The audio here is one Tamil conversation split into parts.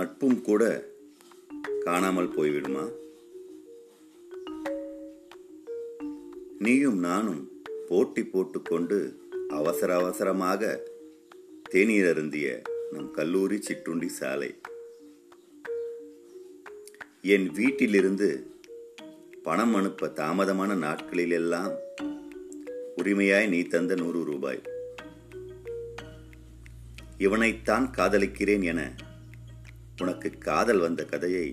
நட்பும் கூட காணாமல் போய்விடுமா? நீயும் நானும் போட்டி போட்டுக்கொண்டு அவசர அவசரமாக தேநீர் அருந்திய நம் கல்லூரி சிற்றுண்டி சாலை. என் வீட்டிலிருந்து பணம் அனுப்ப தாமதமான நாட்களிலெல்லாம் உரிமையாய் நீ தந்த நூறு ரூபாய். இவனைத்தான் காதலிக்கிறேன் என உனக்கு காதல் வந்த கதையை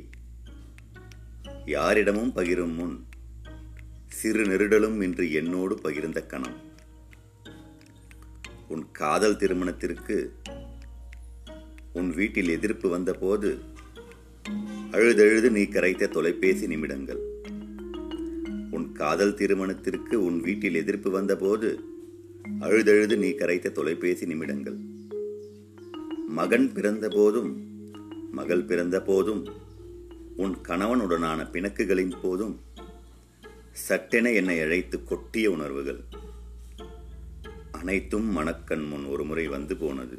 யாரிடமும் பகிரும் முன் சிறு நெருடலும் இன்று என்னோடு பகிர்ந்த கணம். உன் காதல் திருமணத்திற்கு உன் வீட்டில் எதிர்ப்பு வந்தபோது அழுதழுது நீ கரைத்த தொலைபேசி நிமிடங்கள். உன் காதல் திருமணத்திற்கு உன் வீட்டில் எதிர்ப்பு வந்தபோது அழுதழுது நீ கரைத்த தொலைபேசி நிமிடங்கள். மகன் பிறந்தபோதும் மகள் பிறந்த போதும் உன் கணவனுடனான பிணக்குகளின் போதும் சட்டென என்னை அழைத்து கொட்டிய உணர்வுகள். அனைத்தும் மணக்கண் முன் ஒரு முறை வந்து போனது.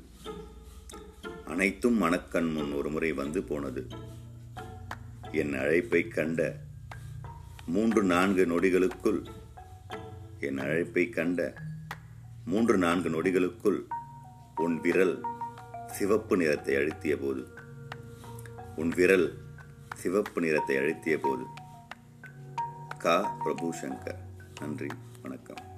அனைத்தும் மணக்கண் முன் ஒரு முறை வந்து போனது. என் அழைப்பை கண்ட மூன்று நான்கு நொடிகளுக்குள் என் அழைப்பை கண்ட மூன்று நான்கு நொடிகளுக்குள் உன் விரல் சிவப்பு நிறத்தை அழுத்திய போது உன் விரல் சிவப்பு நிறத்தை அழுத்திய போது. கா. பிரபு சங்கர். நன்றி. வணக்கம்.